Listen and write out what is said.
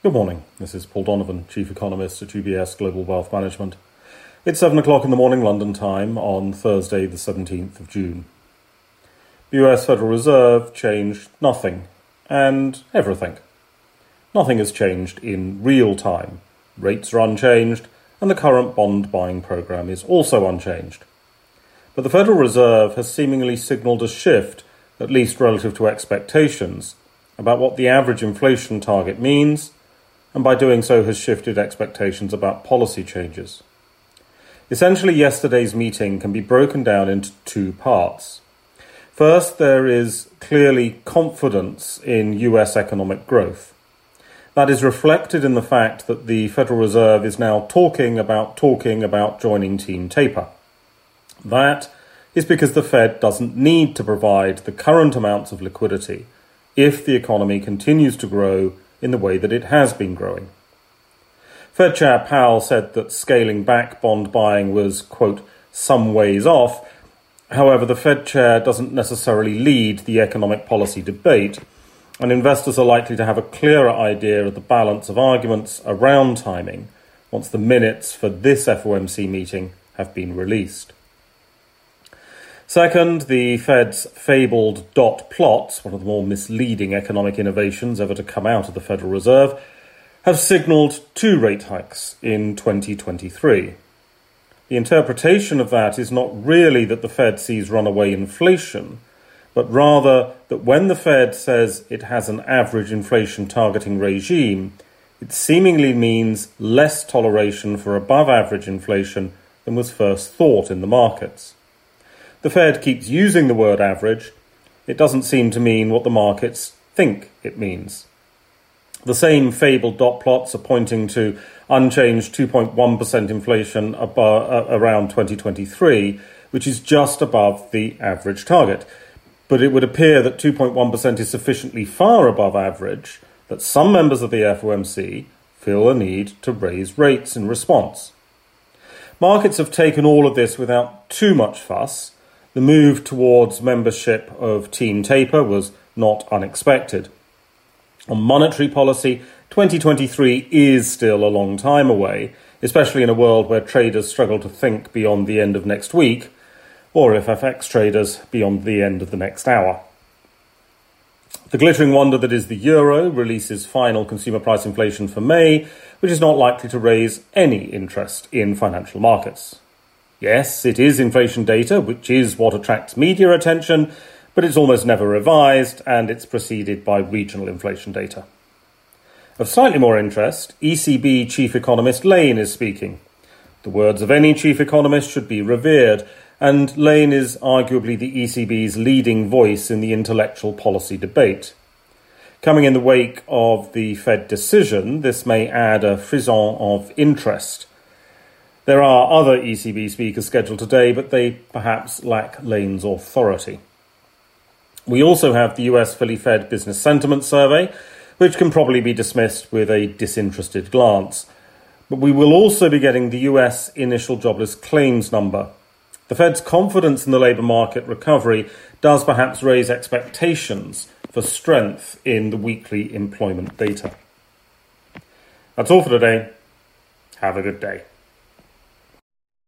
Good morning. This is Paul Donovan, Chief Economist at UBS Global Wealth Management. It's 7 o'clock in the morning London time on Thursday, the 17th of June. The US Federal Reserve changed nothing and everything. Nothing has changed in real time. Rates are unchanged, and the current bond buying program is also unchanged. But the Federal Reserve has seemingly signalled a shift, at least relative to expectations, about what the average inflation target means and by doing so has shifted expectations about policy changes. Essentially, yesterday's meeting can be broken down into two parts. First, there is clearly confidence in US economic growth. That is reflected in the fact that the Federal Reserve is now talking about talking about joining Team Taper. That is because the Fed doesn't need to provide the current amounts of liquidity if the economy continues to grow in the way that it has been growing. Fed Chair Powell said that scaling back bond buying was, quote, some ways off. However, the Fed chair doesn't necessarily lead the economic policy debate, and investors are likely to have a clearer idea of the balance of arguments around timing once the minutes for this FOMC meeting have been released. Second, the Fed's fabled dot plots, one of the more misleading economic innovations ever to come out of the Federal Reserve, have signalled two rate hikes in 2023. The interpretation of that is not really that the Fed sees runaway inflation, but rather that when the Fed says it has an average inflation targeting regime, it seemingly means less toleration for above average inflation than was first thought in the markets. The Fed keeps using the word average, it doesn't seem to mean what the markets think it means. The same fabled dot plots are pointing to unchanged 2.1% inflation above, uh, around 2023, which is just above the average target. But it would appear that 2.1% is sufficiently far above average that some members of the FOMC feel a need to raise rates in response. Markets have taken all of this without too much fuss the move towards membership of Team Taper was not unexpected. On monetary policy, 2023 is still a long time away, especially in a world where traders struggle to think beyond the end of next week, or if FX traders beyond the end of the next hour. The glittering wonder that is the euro releases final consumer price inflation for May, which is not likely to raise any interest in financial markets. Yes, it is inflation data, which is what attracts media attention, but it's almost never revised and it's preceded by regional inflation data. Of slightly more interest, ECB Chief Economist Lane is speaking. The words of any chief economist should be revered, and Lane is arguably the ECB's leading voice in the intellectual policy debate. Coming in the wake of the Fed decision, this may add a frisson of interest. There are other ECB speakers scheduled today, but they perhaps lack Lane's authority. We also have the US Philly Fed Business Sentiment Survey, which can probably be dismissed with a disinterested glance. But we will also be getting the US initial jobless claims number. The Fed's confidence in the labour market recovery does perhaps raise expectations for strength in the weekly employment data. That's all for today. Have a good day.